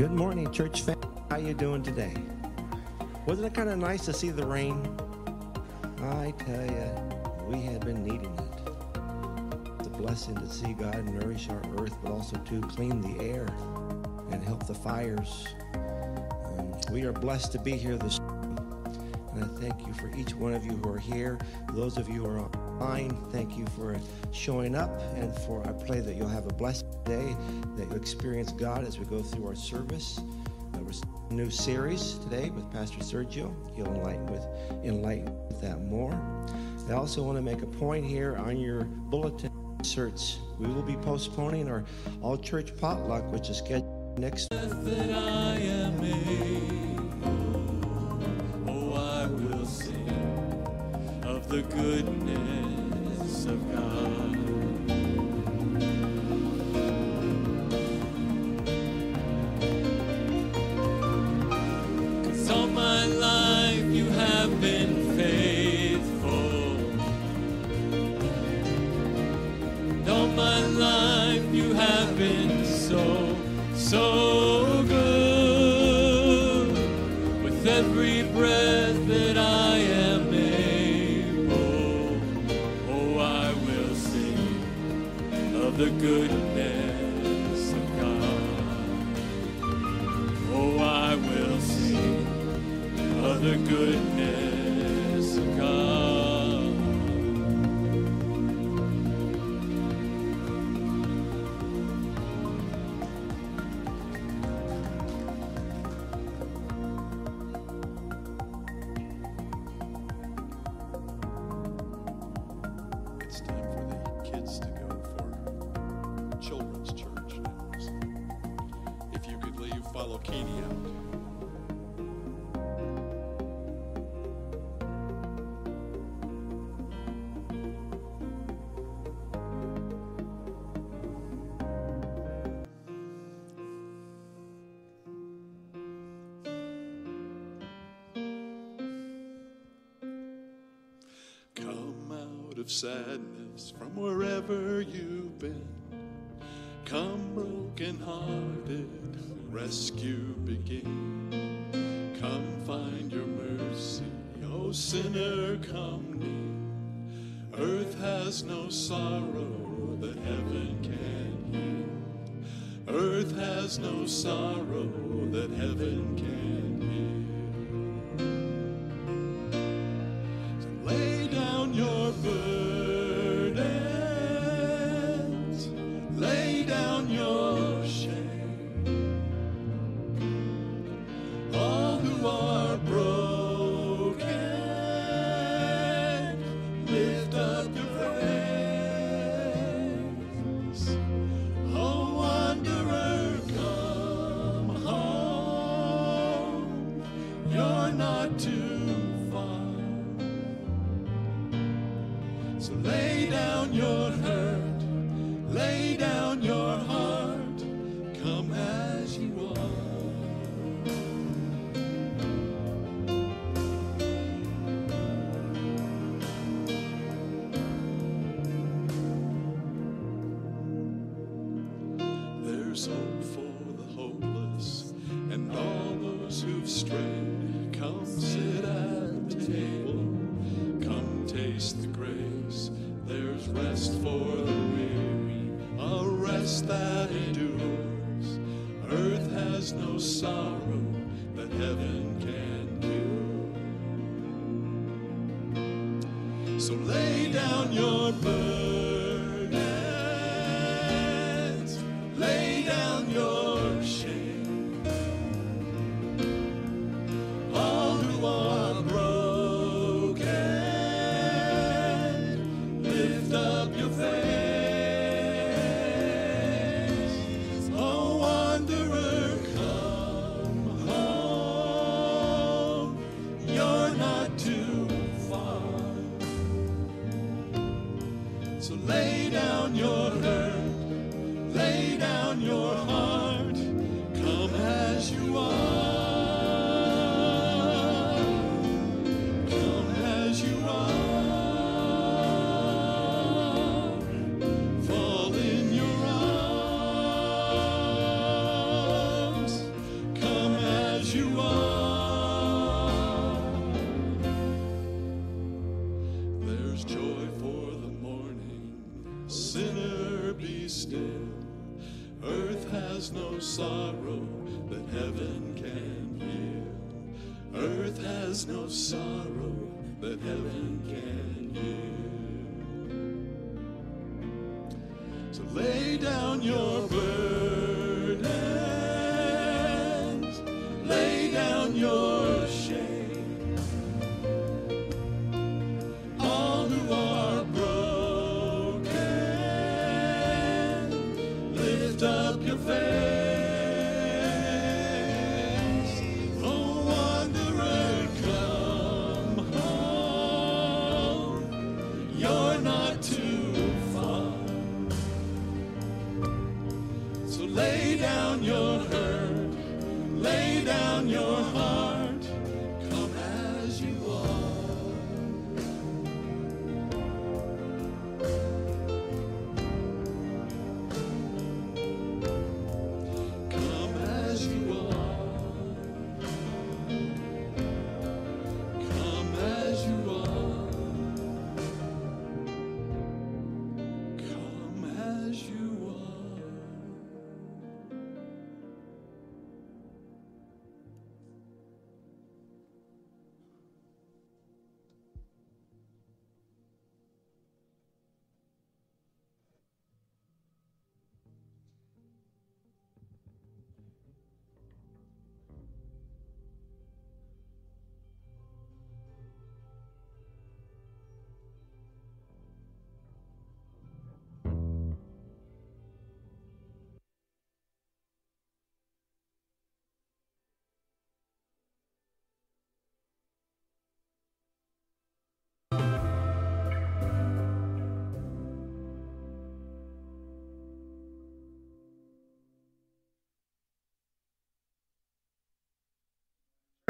Good morning, church family. How you doing today? Wasn't it kind of nice to see the rain? I tell you, we have been needing it. It's a blessing to see God nourish our earth, but also to clean the air and help the fires. Um, we are blessed to be here this morning, and I thank you for each one of you who are here. Those of you who are online, thank you for showing up, and for I pray that you'll have a blessed day, that you experience God as we go through our service. Uh, new series today with Pastor Sergio. He'll enlighten with enlighten that more. I also want to make a point here on your bulletin inserts. We will be postponing our all church potluck, which is scheduled next. Oh, the goodness of God. Life you have been so, so begin. Come find your mercy, O sinner, come near. Earth has no sorrow that heaven can heal. Earth has no sorrow that heaven can heal. So lay down your burdens, lay down your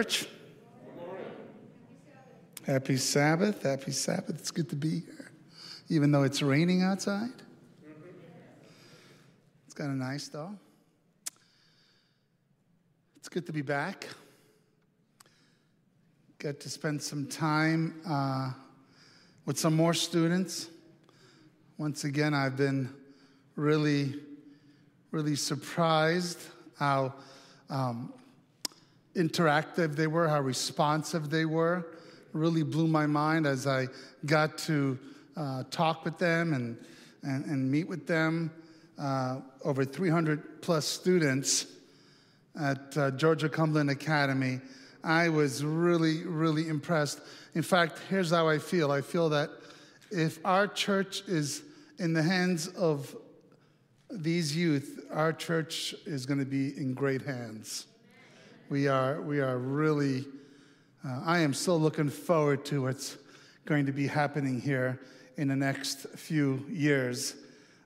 Church. Happy Sabbath. Happy Sabbath. It's good to be here, even though it's raining outside. It's kind of nice, though. It's good to be back. Get to spend some time uh, with some more students. Once again, I've been really, really surprised how um, interactive they were, how responsive they were. Really blew my mind as I got to uh, talk with them and, and, and meet with them. Uh, over 300 plus students at uh, Georgia Cumberland Academy. I was really, really impressed. In fact, here's how I feel I feel that if our church is in the hands of these youth, our church is going to be in great hands. We are, we are really, uh, I am so looking forward to what's going to be happening here in the next few years.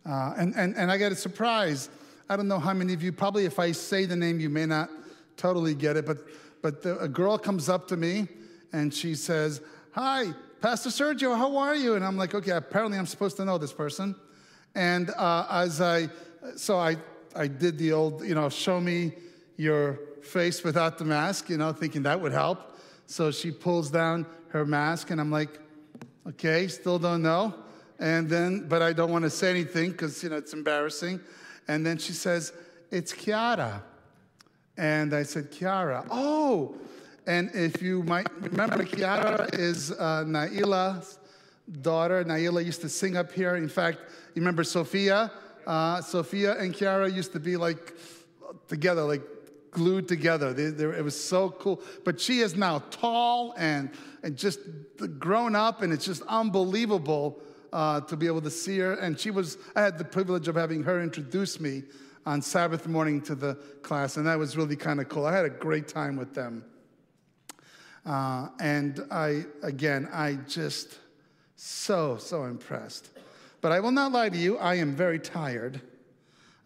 Uh, and, and, and I got a surprise. I don't know how many of you, probably if I say the name, you may not totally get it, but, but the, a girl comes up to me and she says, Hi, Pastor Sergio, how are you? And I'm like, Okay, apparently I'm supposed to know this person. And uh, as I, so I, I did the old, you know, show me your face without the mask, you know, thinking that would help. So she pulls down her mask, and I'm like, okay, still don't know. And then, but I don't want to say anything because, you know, it's embarrassing. And then she says, it's Kiara. And I said, Kiara, oh. And if you might remember, Kiara is uh, Naila's daughter. Naila used to sing up here. In fact, you remember Sophia? Uh, Sophia and Kiara used to be like together, like glued together. They, they, it was so cool. But she is now tall and, and just grown up, and it's just unbelievable uh, to be able to see her. And she was, I had the privilege of having her introduce me on Sabbath morning to the class, and that was really kind of cool. I had a great time with them. Uh, and I, again, I just so, so impressed. But I will not lie to you, I am very tired.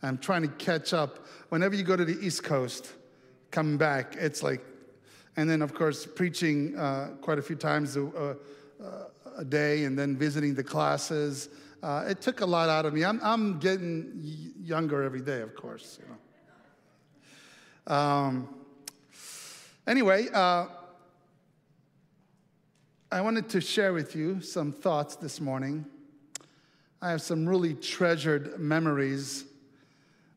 I'm trying to catch up. Whenever you go to the East Coast, coming back, it's like, and then of course, preaching uh, quite a few times a, a, a, day and then visiting the classes. Uh, it took a lot out of me. I'm, I'm getting younger every day, of course. You know. um, anyway, uh, I wanted to share with you some thoughts this morning. I have some really treasured memories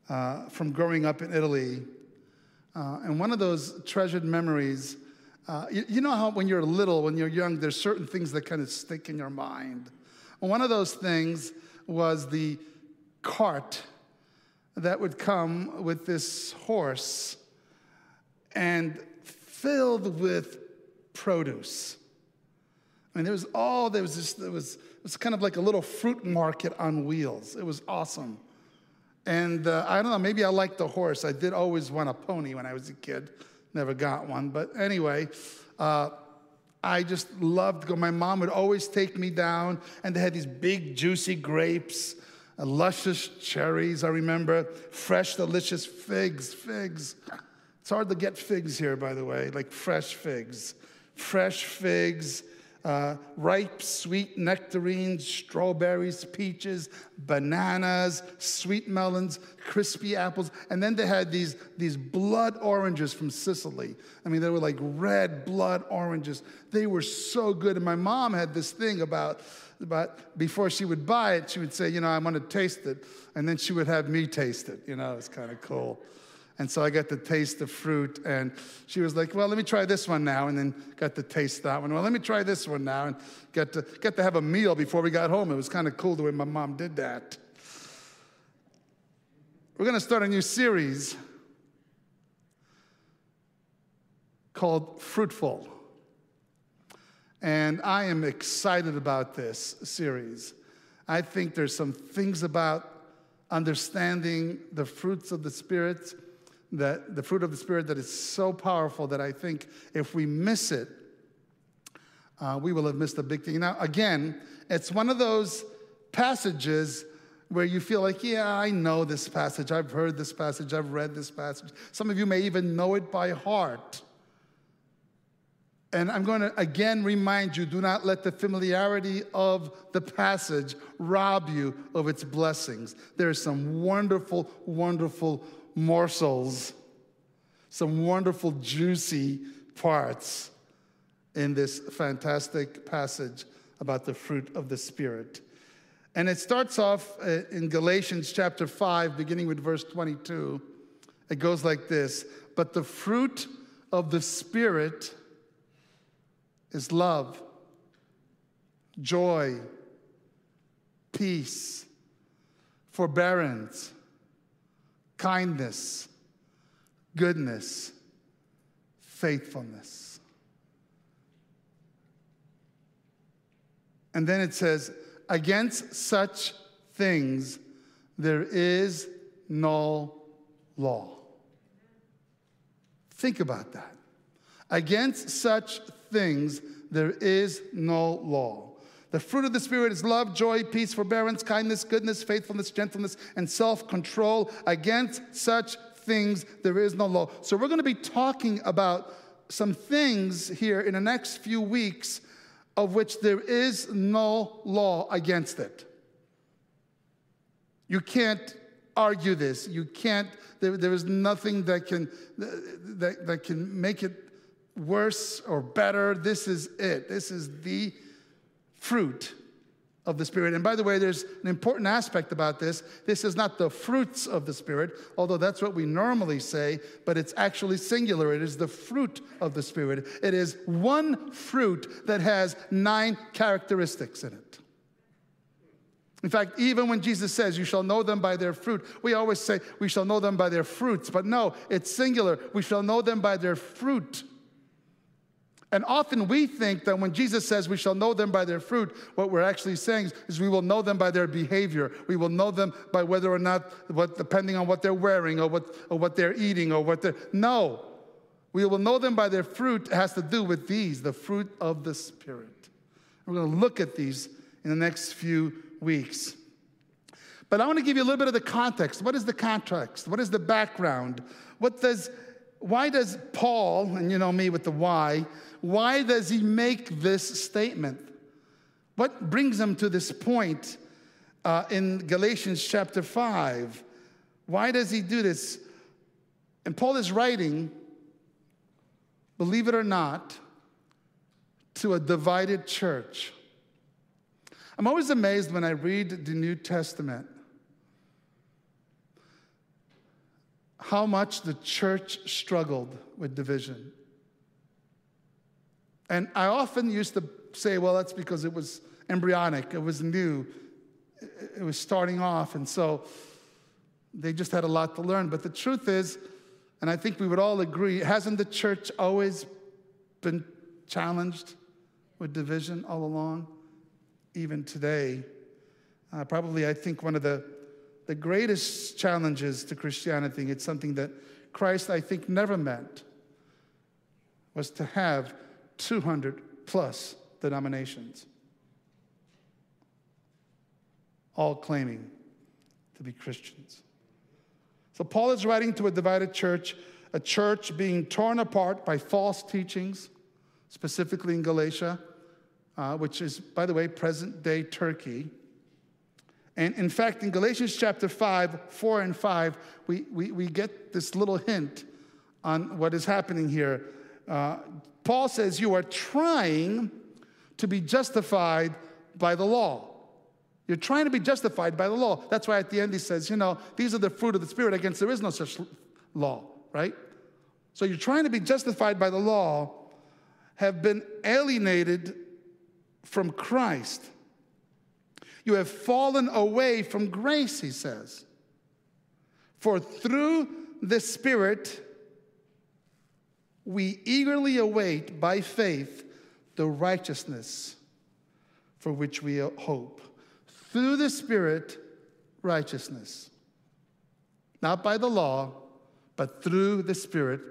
uh, from growing up in Italy. Uh, and one of those treasured memories, uh, you, you, know how when you're little, when you're young, there's certain things that kind of stick in your mind. And one of those things was the cart that would come with this horse and filled with produce. I mean, there was all, there was this, there was, it was kind of like a little fruit market on wheels. It was awesome. And uh, I don't know, maybe I liked the horse. I did always want a pony when I was a kid. Never got one. But anyway, uh, I just loved go. My mom would always take me down, and they had these big, juicy grapes, uh, luscious cherries, I remember, fresh, delicious figs, figs. It's hard to get figs here, by the way, like fresh figs. Fresh figs uh, ripe, sweet nectarines, strawberries, peaches, bananas, sweet melons, crispy apples. And then they had these, these blood oranges from Sicily. I mean, they were like red blood oranges. They were so good. And my mom had this thing about, about before she would buy it, she would say, You know, I want to taste it. And then she would have me taste it. You know, it's kind of cool. And so I got to taste the fruit. And she was like, well, let me try this one now. And then got to taste that one. Well, let me try this one now. And got to, got to have a meal before we got home. It was kind of cool the way my mom did that. We're going to start a new series called Fruitful. And I am excited about this series. I think there's some things about understanding the fruits of the Spirit that the fruit of the Spirit that is so powerful that I think if we miss it, uh, we will have missed a big thing. Now, again, it's one of those passages where you feel like, yeah, I know this passage. I've heard this passage. I've read this passage. Some of you may even know it by heart. And I'm going to again remind you do not let the familiarity of the passage rob you of its blessings. There are some wonderful, wonderful morsels, some wonderful, juicy parts in this fantastic passage about the fruit of the Spirit. And it starts off uh, in Galatians chapter 5, beginning with verse 22. It goes like this But the fruit of the Spirit is love, joy, peace, forbearance kindness, goodness, faithfulness. And then it says, against such things there is no law. Think about that. Against such things there is no law. The fruit of the Spirit is love, joy, peace, forbearance, kindness, goodness, faithfulness, gentleness, and self control. Against such things there is no law. So, we're going to be talking about some things here in the next few weeks of which there is no law against it. You can't argue this. You can't, there, there is nothing that can, that, that can make it worse or better. This is it. This is the fruit of the Spirit. And by the way, there's an important aspect about this. This is not the fruits of the Spirit, although that's what we normally say, but it's actually singular. It is the fruit of the Spirit. It is one fruit that has nine characteristics in it. In fact, even when Jesus says, You shall know them by their fruit, we always say, We shall know them by their fruits. But no, it's singular. We shall know them by their fruit. And often we think that when Jesus says we shall know them by their fruit, what we're actually saying is we will know them by their behavior. We will know them by whether or not, what, depending on what they're wearing or what, or what they're eating or what they're. No. We will know them by their fruit it has to do with these, the fruit of the Spirit. We're going to look at these in the next few weeks. But I want to give you a little bit of the context. What is the context? What is the background? What does, why does Paul, and you know me with the why, why does he make this statement? What brings him to this point uh, in Galatians chapter 5? Why does he do this? And Paul is writing, believe it or not, to a divided church. I'm always amazed when I read the New Testament how much the church struggled with division. And I often used to say, well, that's because it was embryonic, it was new, it was starting off. And so they just had a lot to learn. But the truth is, and I think we would all agree, hasn't the church always been challenged with division all along? Even today. Uh, probably, I think, one of the, the greatest challenges to Christianity, it's something that Christ, I think, never meant, was to have 200 plus denominations, all claiming to be Christians. So Paul is writing to a divided church, a church being torn apart by false teachings, specifically in Galatia, uh, which is, by the way, present day Turkey. And in fact, in Galatians chapter 5, 4 and 5, we, we, we get this little hint on what is happening here. Uh, Paul says, You are trying to be justified by the law. You're trying to be justified by the law. That's why at the end he says, you know, these are the fruit of the Spirit, against there is no such law, right? So you're trying to be justified by the law, have been alienated from Christ. You have fallen away from grace, he says. For through the Spirit, we eagerly await by faith the righteousness for which we hope through the Spirit righteousness. Not by the law, but through the Spirit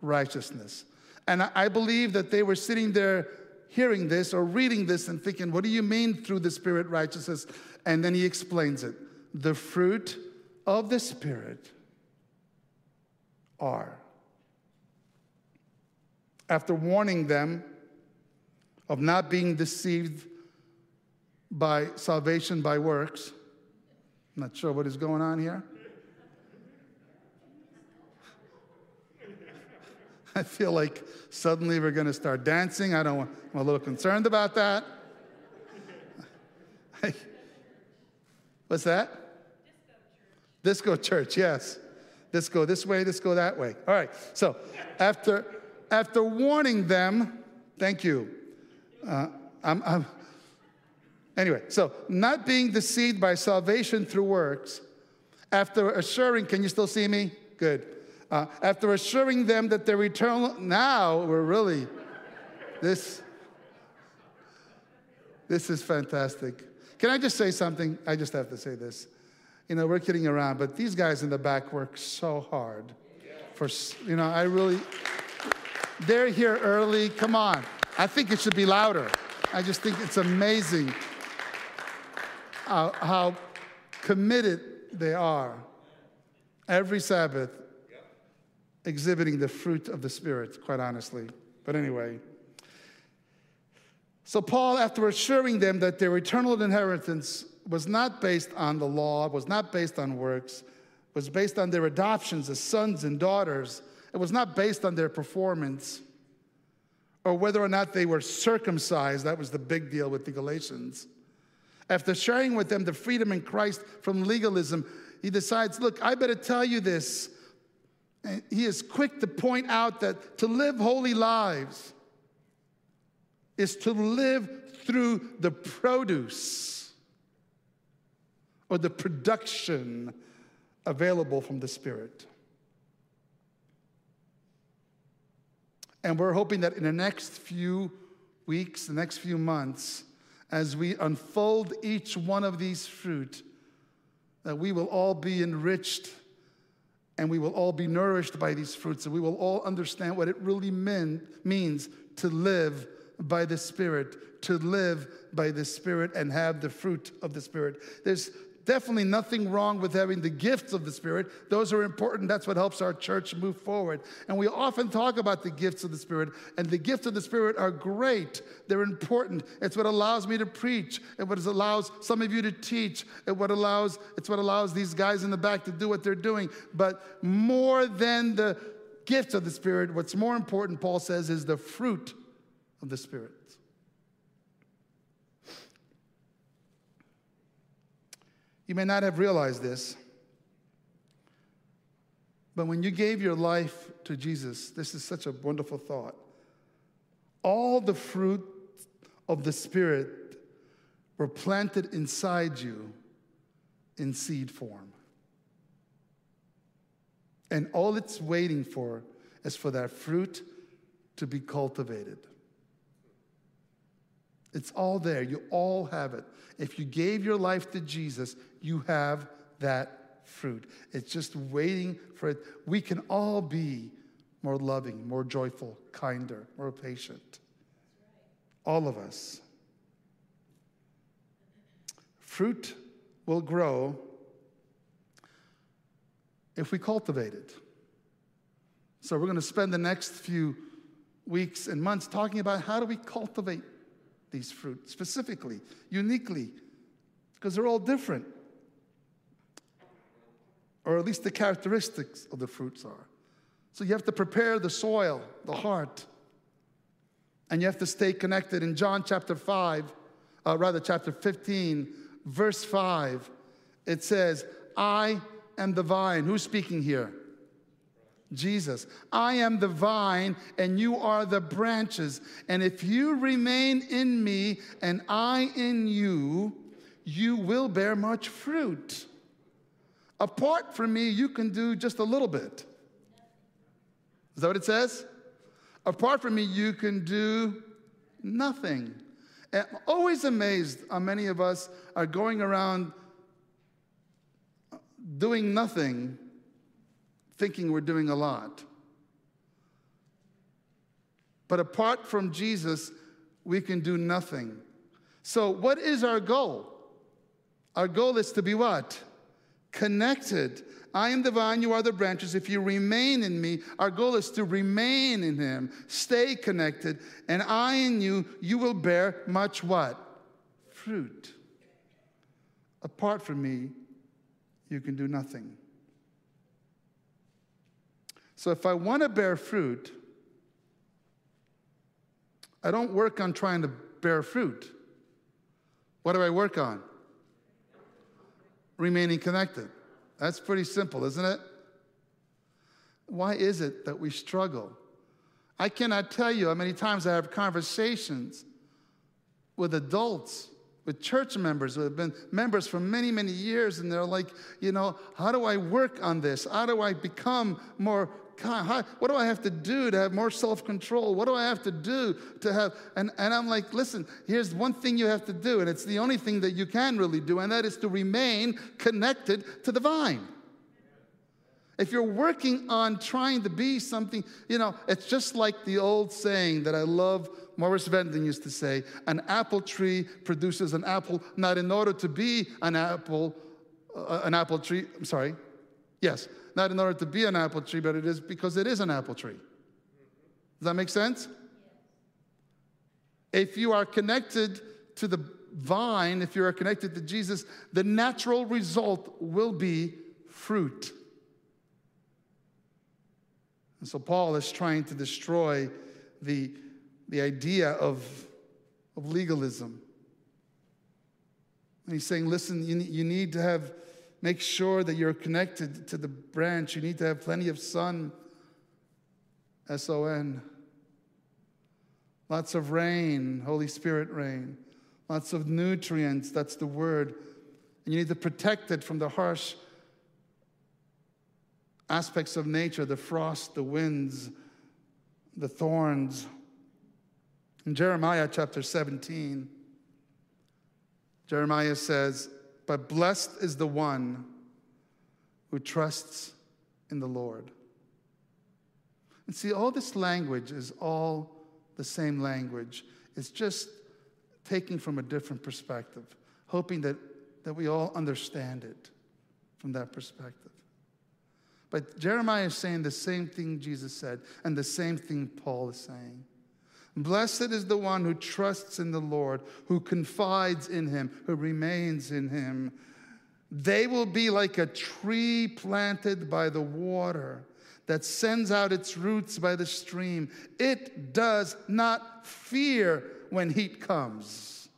righteousness. And I believe that they were sitting there hearing this or reading this and thinking, what do you mean through the Spirit righteousness? And then he explains it. The fruit of the Spirit are. After warning them of not being deceived by salvation by works. I'm not sure what is going on here. I feel like suddenly we're going to start dancing. I don't. I'm a little concerned about that. What's that? Disco church. Disco church. Yes. Disco this way. Disco that way. All right. So after after warning them, thank you. Uh, I'm, I'm Anyway, so not being deceived by salvation through works, after assuring, can you still see me? Good. Uh, after assuring them that their eternal, now we're really, this, this is fantastic. Can I just say something? I just have to say this. You know, we're kidding around, but these guys in the back work so hard. For, you know, I really, they're here early. Come on. I think it should be louder. I just think it's amazing how, how committed they are every Sabbath exhibiting the fruit of the Spirit, quite honestly. But anyway. So, Paul, after assuring them that their eternal inheritance was not based on the law, was not based on works, was based on their adoptions as sons and daughters, it was not based on their performance or whether or not they were circumcised. That was the big deal with the Galatians. After sharing with them the freedom in Christ from legalism, he decides, Look, I better tell you this. And he is quick to point out that to live holy lives is to live through the produce or the production available from the Spirit. And we're hoping that in the next few weeks, the next few months, as we unfold each one of these fruit, that we will all be enriched and we will all be nourished by these fruits, and we will all understand what it really mean, means to live by the Spirit, to live by the Spirit and have the fruit of the Spirit. There's definitely nothing wrong with having the gifts of the Spirit. Those are important. That's what helps our church move forward. And we often talk about the gifts of the Spirit, and the gifts of the Spirit are great. They're important. It's what allows me to preach. It what allows some of you to teach. It what allows, it's what allows these guys in the back to do what they're doing. But more than the gifts of the Spirit, what's more important, Paul says, is the fruit of the Spirit. You may not have realized this, But when you gave your life to Jesus, this is such a wonderful thought. All the fruit of the Spirit were planted inside you in seed form. And all it's waiting for is for that fruit to be cultivated. It's all there. You all have it. If you gave your life to Jesus, you have that fruit. It's just waiting for it. We can all be more loving, more joyful, kinder, more patient. All of us. Fruit will grow if we cultivate it. So, we're going to spend the next few weeks and months talking about how do we cultivate these fruit specifically, uniquely, because they're all different. Or at least the characteristics of the fruits are. So you have to prepare the soil, the heart, and you have to stay connected. In John chapter 5, uh, rather, chapter 15, verse 5, it says, I am the vine. Who's speaking here? Jesus. I am the vine and you are the branches. And if you remain in me and I in you, you will bear much fruit. Apart from me, you can do just a little bit. Is that what it says? Apart from me, you can do nothing. I'm always amazed how many of us are going around doing nothing thinking we're doing a lot. But apart from Jesus, we can do nothing. So, what is our goal? Our goal is to be what? Connected. I am the vine, you are the branches. If you remain in me, our goal is to remain in him, stay connected, and I in you, you will bear much what? Fruit. Apart from me, you can do nothing. So if I want to bear fruit, I don't work on trying to bear fruit. What do I work on? Remaining connected. That's pretty simple, isn't it? Why is it that we struggle? I cannot tell you how many times I have conversations with adults, with church members who have been members for many, many years, and they're like, you know, how do I work on this? How do I become more God, how, what do I have to do to have more self control? What do I have to do to have? And, and I'm like, listen, here's one thing you have to do, and it's the only thing that you can really do, and that is to remain connected to the vine. If you're working on trying to be something, you know, it's just like the old saying that I love, Morris Venden used to say an apple tree produces an apple not in order to be an apple, uh, an apple tree, I'm sorry, yes, not in order to be an apple tree, but it is because it is an apple tree. Does that make sense? If you are connected to the vine, if you are connected to Jesus, the natural result will be fruit. And so Paul is trying to destroy the, the idea of, of legalism. And he's saying, listen, you, you need to have Make sure that you're connected to the branch. You need to have plenty of sun, S O N. Lots of rain, Holy Spirit rain. Lots of nutrients, that's the word. And you need to protect it from the harsh aspects of nature the frost, the winds, the thorns. In Jeremiah chapter 17, Jeremiah says, but blessed is the one who trusts in the Lord. And see, all this language is all the same language. It's just taking from a different perspective, hoping that, that we all understand it from that perspective. But Jeremiah is saying the same thing Jesus said, and the same thing Paul is saying. Blessed is the one who trusts in the Lord, who confides in him, who remains in him. They will be like a tree planted by the water that sends out its roots by the stream. It does not fear when heat comes.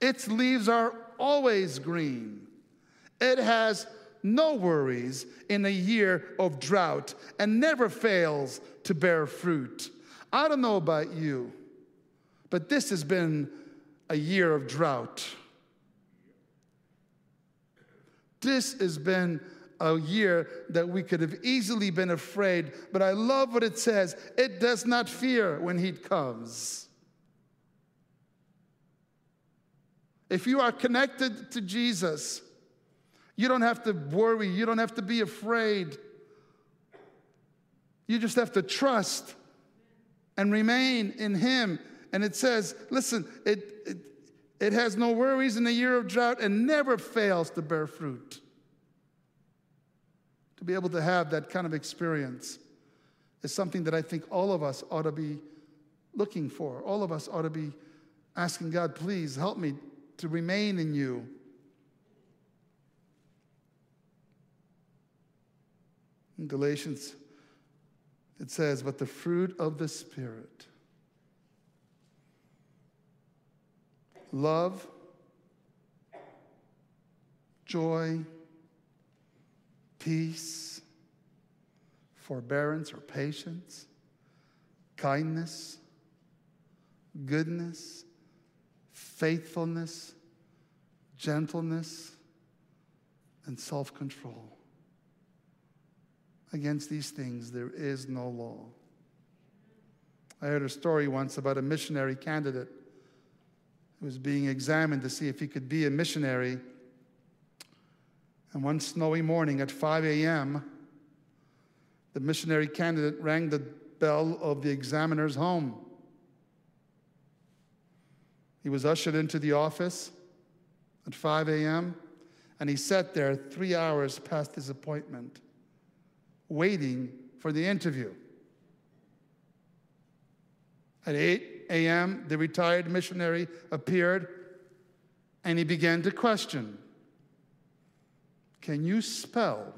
Its leaves are always green. It has no worries in a year of drought and never fails to bear fruit. I don't know about you, but this has been a year of drought. This has been a year that we could have easily been afraid, but I love what it says it does not fear when heat comes. If you are connected to Jesus, you don't have to worry, you don't have to be afraid. You just have to trust and remain in Him. And it says, listen, it, it, it has no worries in a year of drought and never fails to bear fruit. To be able to have that kind of experience is something that I think all of us ought to be looking for. All of us ought to be asking God, please help me to remain in you. In Galatians, it says, But the fruit of the Spirit love, joy, peace, forbearance or patience, kindness, goodness, faithfulness, gentleness, and self control. Against these things, there is no law. I heard a story once about a missionary candidate who was being examined to see if he could be a missionary. And one snowy morning at 5 a.m., the missionary candidate rang the bell of the examiner's home. He was ushered into the office at 5 a.m., and he sat there three hours past his appointment waiting for the interview. At 8 a.m., the retired missionary appeared and he began to question Can you spell?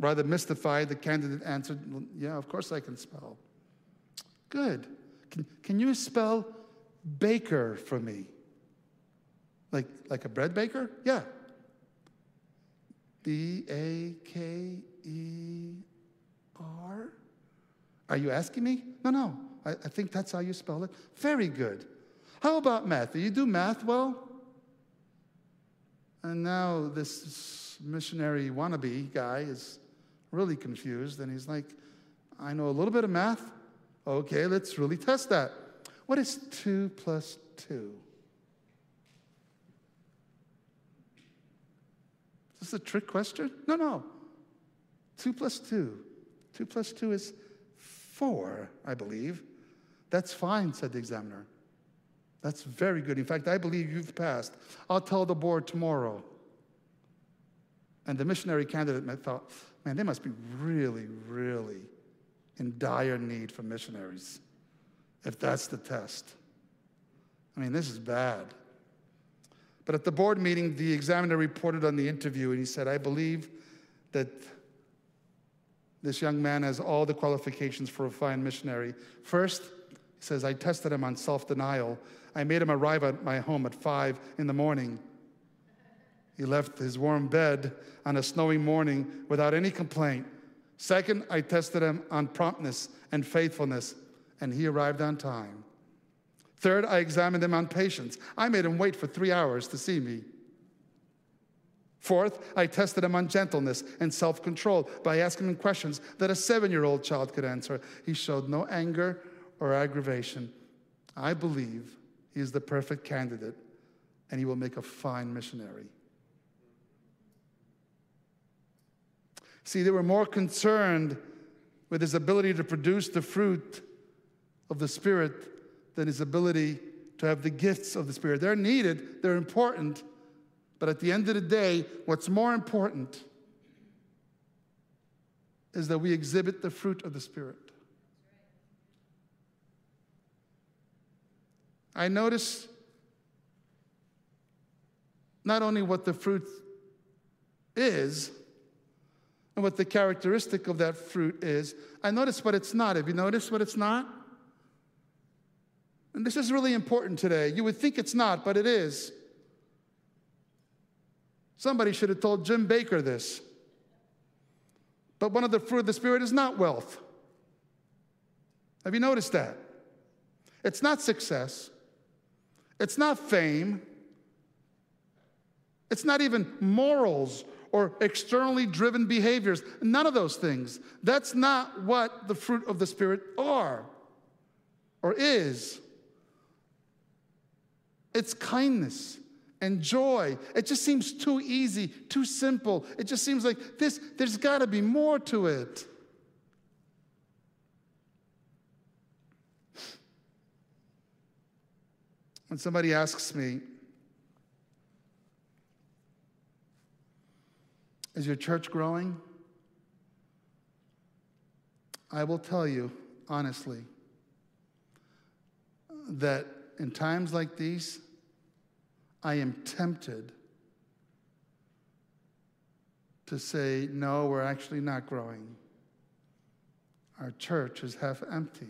Rather mystified, the candidate answered, Yeah, of course I can spell. Good. Can, can you spell baker for me? Like, like a bread baker? Yeah. B A K E R? Are you asking me? No, no. I, I, think that's how you spell it. Very good. How about math? Do you do math well? And now this missionary wannabe guy is really confused and he's like, I know a little bit of math. Okay, let's really test that. What is 2 plus 2? Is this a trick question? No, no. 2 plus 2. 2 plus 2 is 4, I believe. That's fine, said the examiner. That's very good. In fact, I believe you've passed. I'll tell the board tomorrow. And the missionary candidate thought, man, they must be really, really in dire need for missionaries if that's the test. I mean, this is bad. But at the board meeting, the examiner reported on the interview and he said, I believe that this young man has all the qualifications for a fine missionary. First, he says, I tested him on self denial. I made him arrive at my home at five in the morning. He left his warm bed on a snowy morning without any complaint. Second, I tested him on promptness and faithfulness, and he arrived on time. Third, I examined him on patience. I made him wait for three hours to see me. Fourth, I tested him on gentleness and self control by asking him questions that a seven year old child could answer. He showed no anger or aggravation. I believe he is the perfect candidate and he will make a fine missionary. See, they were more concerned with his ability to produce the fruit of the Spirit than his ability to have the gifts of the Spirit. They're needed, they're important, but at the end of the day, what's more important is that we exhibit the fruit of the Spirit. I notice not only what the fruit is, and what the characteristic of that fruit is. I notice what it's not. Have you noticed what it's not? And this is really important today. You would think it's not, but it is. Somebody should have told Jim Bakker this. But one of the fruit of the Spirit is not wealth. Have you noticed that? It's not success. It's not fame. It's not even morals or externally driven behaviors. None of those things. That's not what the fruit of the Spirit are or is. It's kindness and joy. It just seems too easy, too simple. It just seems like this, there's got to be more to it. When somebody asks me, Is your church growing? I will tell you honestly that in times like these, I am tempted to say, no, we're actually not growing. Our church is half empty.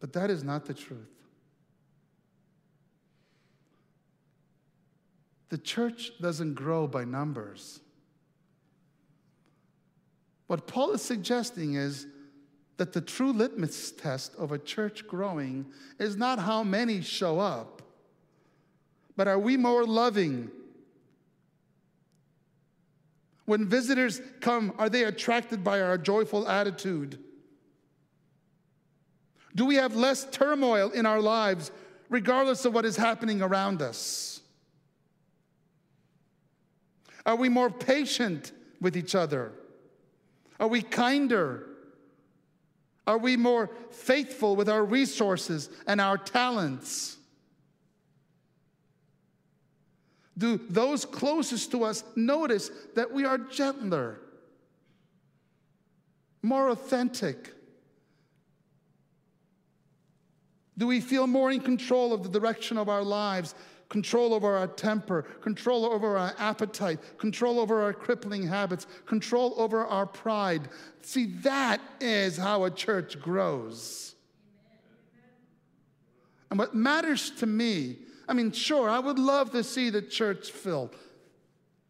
But that is not the truth. The church doesn't grow by numbers. What Paul is suggesting is that the true litmus test of a church growing is not how many show up, but are we more loving? When visitors come, are they attracted by our joyful attitude? Do we have less turmoil in our lives, regardless of what is happening around us? Are we more patient with each other? Are we kinder? Are we more faithful with our resources and our talents? Do those closest to us notice that we are gentler, more authentic? Do we feel more in control of the direction of our lives control over our temper, control over our appetite, control over our crippling habits, control over our pride. See, that is how a church grows. And what matters to me, I mean, sure, I would love to see the church filled.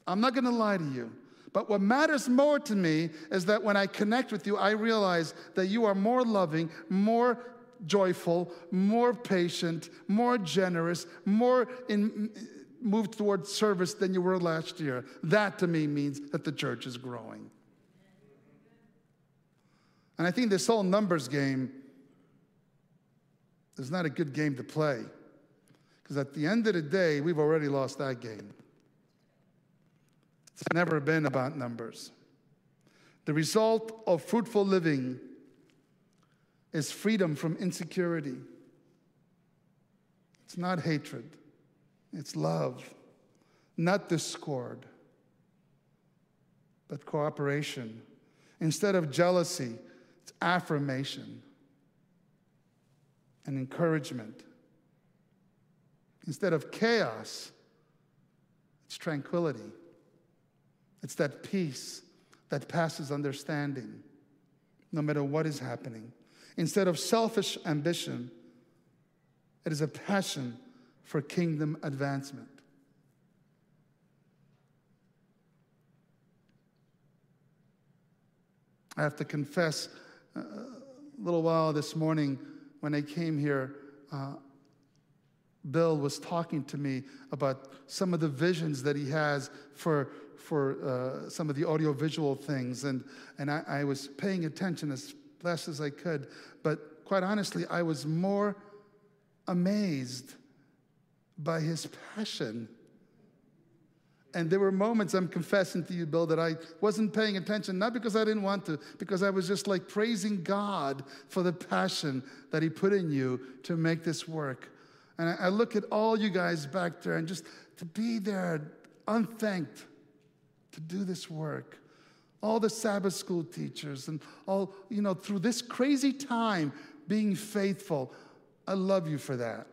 I'm not to lie to you. But what matters more to me is that when I connect with you, I realize that you are more loving, more joyful, more patient, more generous, more in, moved towards service than you were last year. That to me means that the church is growing. And I think this whole numbers game is not a good game to play. Because at the end of the day, we've already lost that game. It's never been about numbers. The result of fruitful living is freedom from insecurity. It's not hatred, it's love, not discord, but cooperation. Instead of jealousy, it's affirmation and encouragement. Instead of chaos, it's tranquility. It's that peace that passes understanding, no matter what is happening. Instead of selfish ambition, it is a passion for kingdom advancement. I have to confess, uh, a little while this morning when I came here, uh, Bill was talking to me about some of the visions that he has for, for uh, some of the audiovisual things. And, and I, I was paying attention as best as I could. But quite honestly, I was more amazed by his passion. And there were moments, I'm confessing to you, Bill, that I wasn't paying attention, not because I didn't want to, because I was just like praising God for the passion that He put in you to make this work. And I, I look at all you guys back there and just to be there unthanked to do this work all the Sabbath school teachers, and all, you know, through this crazy time being faithful. I love you for that.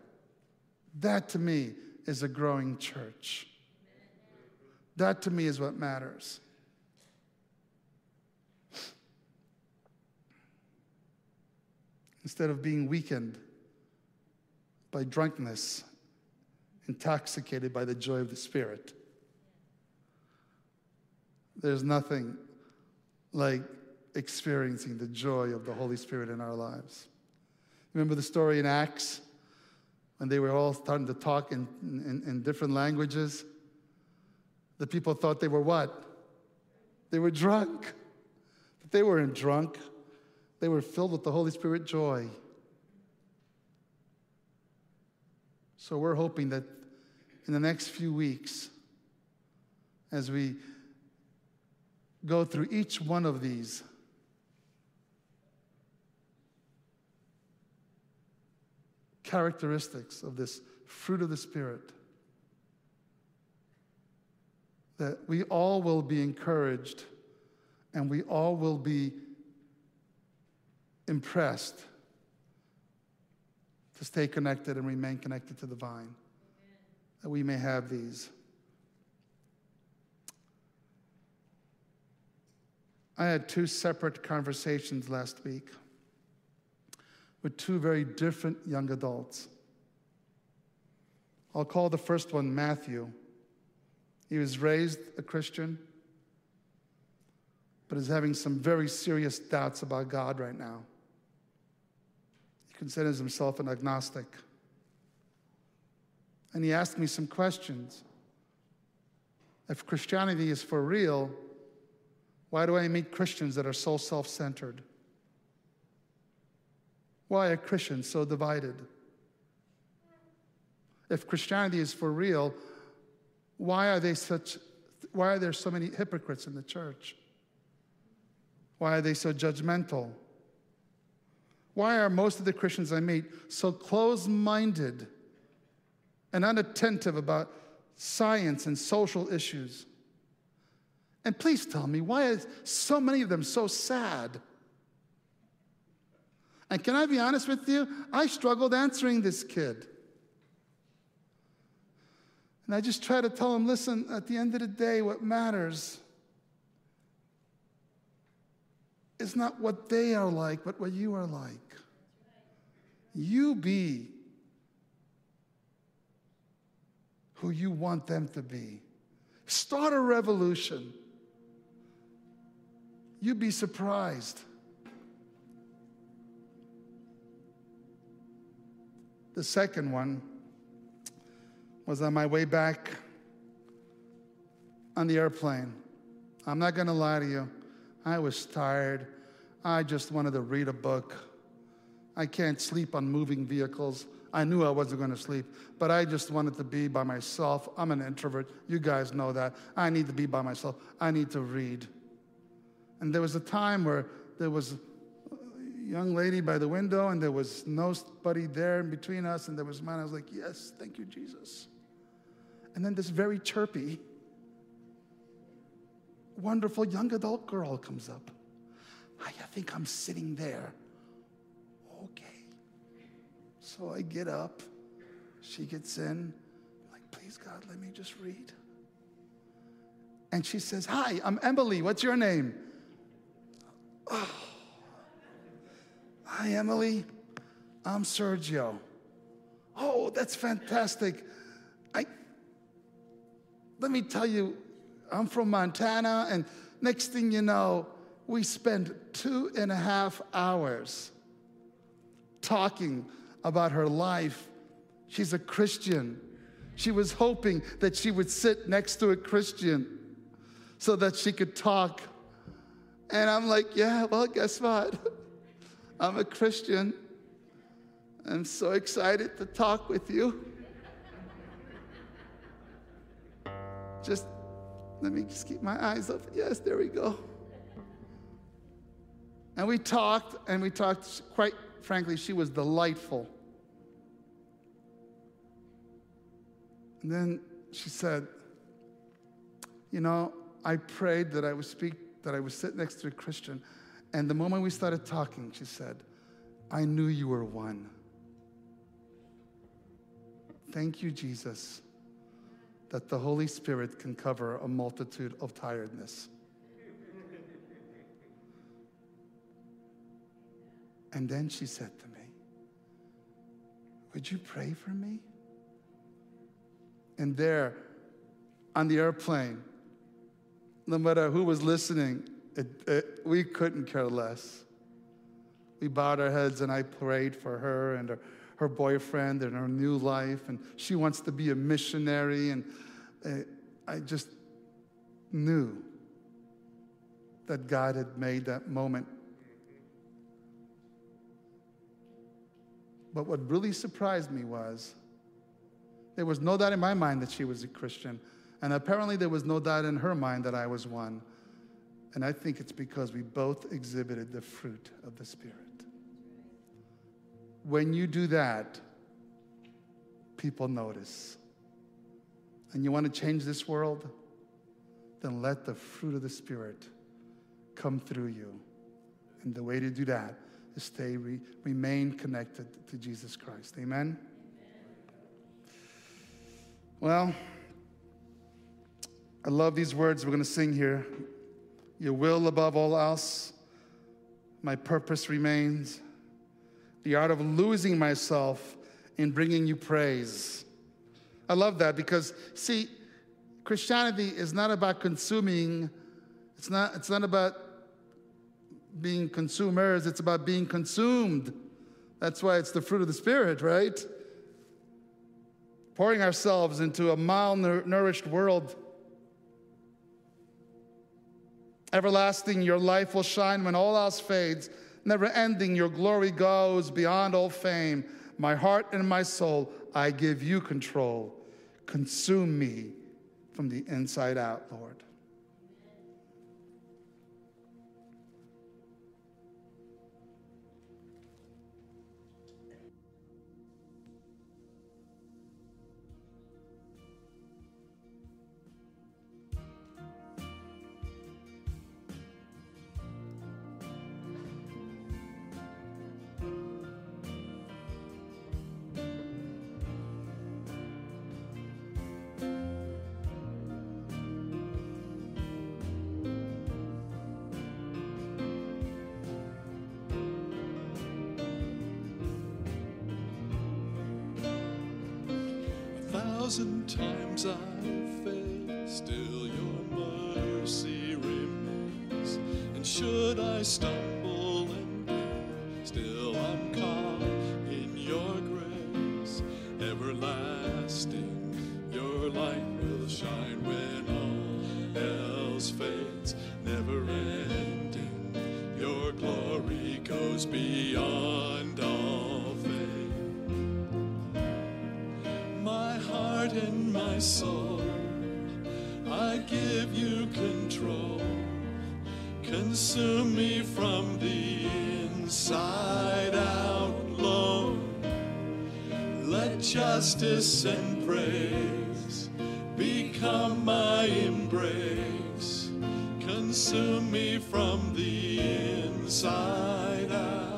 That to me is a growing church. That to me is what matters. Instead of being weakened by drunkenness intoxicated by the joy of the Spirit. There's nothing like experiencing the joy of the Holy Spirit in our lives. Remember the story in Acts when they were all starting to talk in, in, in different languages? The people thought they were what? They were drunk. But they weren't drunk, they were filled with the Holy Spirit joy. So we're hoping that in the next few weeks, as we go through each one of these, characteristics of this fruit of the Spirit, that we all will be encouraged and we all will be impressed to stay connected and remain connected to the vine, that we may have these. I had two separate conversations last week with two very different young adults. I'll call the first one Matthew. He was raised a Christian, but is having some very serious doubts about God right now. He considers himself an agnostic. And he asked me some questions. If Christianity is for real, why do I meet Christians that are so self centered? Why are Christians so divided? If Christianity is for real, why are they such why are there so many hypocrites in the church? Why are they so judgmental? Why are most of the Christians I meet so close minded and unattentive about science and social issues? And please tell me, why are so many of them so sad? And can I be honest with you? I struggled answering this kid. And I just try to tell him listen, at the end of the day, what matters is not what they are like, but what you are like. You be who you want them to be. Start a revolution. You'd be surprised. The second one was on my way back on the airplane. I'm not going to lie to you. I was tired. I just wanted to read a book. I can't sleep on moving vehicles. I knew I wasn't going to sleep, but I just wanted to be by myself. I'm an introvert. You guys know that. I need to be by myself. I need to read. And there was a time where there was a young lady by the window, and there was nobody there in between us, and there was mine. I was like, Yes, thank you, Jesus. And then this very chirpy, wonderful young adult girl comes up. I think I'm sitting there. Okay. So I get up. She gets in. I'm like, please, God, let me just read. And she says, Hi, I'm Emily. What's your name? Oh. Hi, Emily. I'm Sergio. Oh, that's fantastic. I let me tell you, I'm from Montana, and next thing you know, we spend two and a half hours talking about her life. She's a Christian. She was hoping that she would sit next to a Christian so that she could talk. And I'm like, yeah, well, guess what? I'm a Christian. I'm so excited to talk with you. Just let me just keep my eyes up. Yes, there we go. And we talked, and we talked, quite frankly, she was delightful. And then she said, You know, I prayed that I would speak, that I would sit next to a Christian. And the moment we started talking, she said, I knew you were one. Thank you, Jesus, that the Holy Spirit can cover a multitude of tiredness. And then she said to me, Would you pray for me? And there, on the airplane, no matter who was listening, it, it, we couldn't care less. We bowed our heads and I prayed for her and her, her boyfriend and her new life. And she wants to be a missionary. And uh, I just knew that God had made that moment. But what really surprised me was there was no doubt in my mind that she was a Christian. And apparently, there was no doubt in her mind that I was one. And I think it's because we both exhibited the fruit of the Spirit. When you do that, people notice. And you want to change this world? Then let the fruit of the Spirit come through you. And the way to do that is stay, re, remain connected to Jesus Christ. Amen? Well, I love these words we're going to sing here. Your will above all else, my purpose remains. The art of losing myself in bringing you praise. I love that because, see, Christianity is not about consuming, it's not, it's not about being consumers, it's about being consumed. That's why it's the fruit of the Spirit, right? Pouring ourselves into a malnourished world. Everlasting, your life will shine when all else fades. Never ending, your glory goes beyond all fame. My heart and my soul, I give you control. Consume me from the inside out, Lord. Times I've failed, still your mercy remains. And should I stumble and fail, still I'm caught in your grace. Everlasting, your light will shine when all else fades. Never ending, your glory goes beyond soul. I give you control. Consume me from the inside out, Lord. Let justice and praise become my embrace. Consume me from the inside out.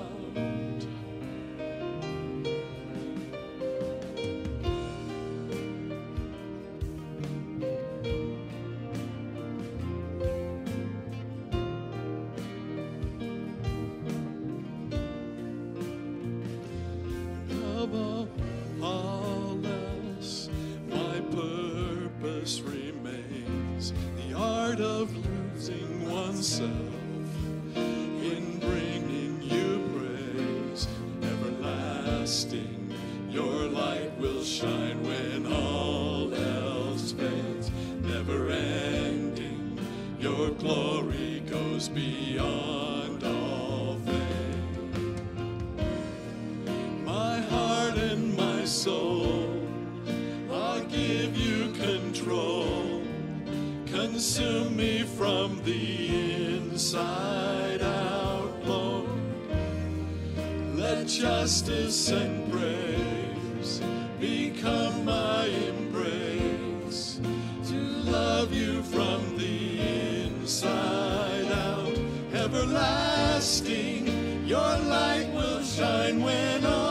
Everlasting. Your light will shine when all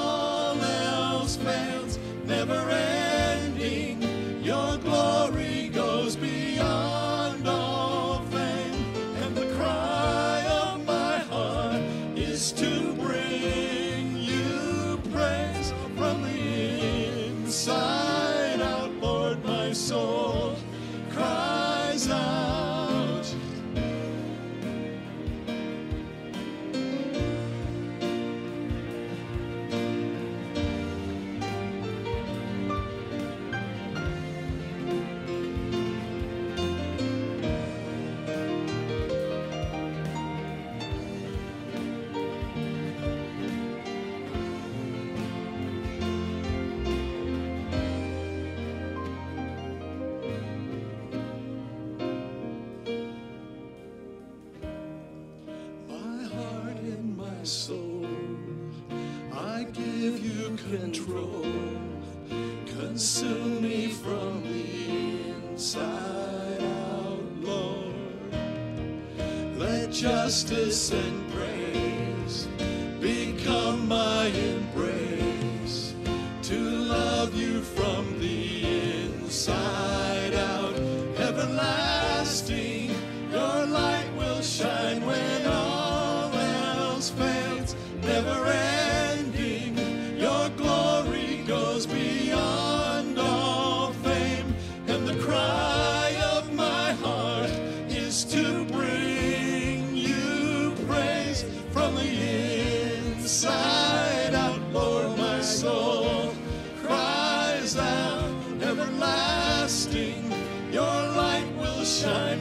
shine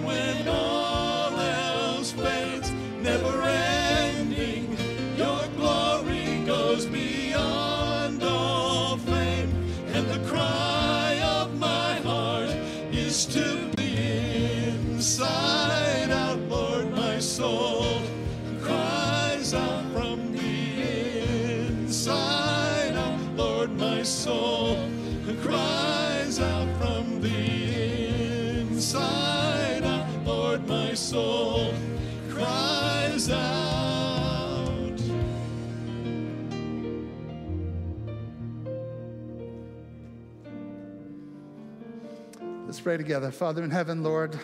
pray together. Father in heaven, Lord,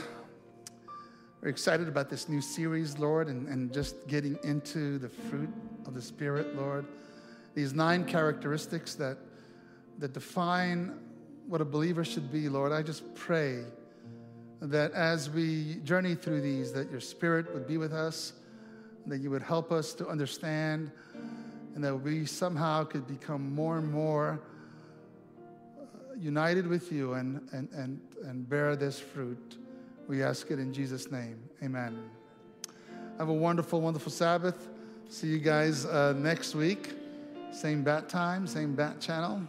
we're excited about this new series, Lord, and, and just getting into the fruit of the Spirit, Lord. These nine characteristics that, that define what a believer should be, Lord. I just pray that as we journey through these, that your Spirit would be with us, that you would help us to understand, and that we somehow could become more and more uh, united with you and, and, and, and bear this fruit. We ask it in Jesus' name. Amen. Have a wonderful, wonderful Sabbath. See you guys uh, next week. Same bat time, same bat channel.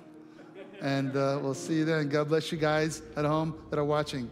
And uh, we'll see you then. God bless you guys at home that are watching.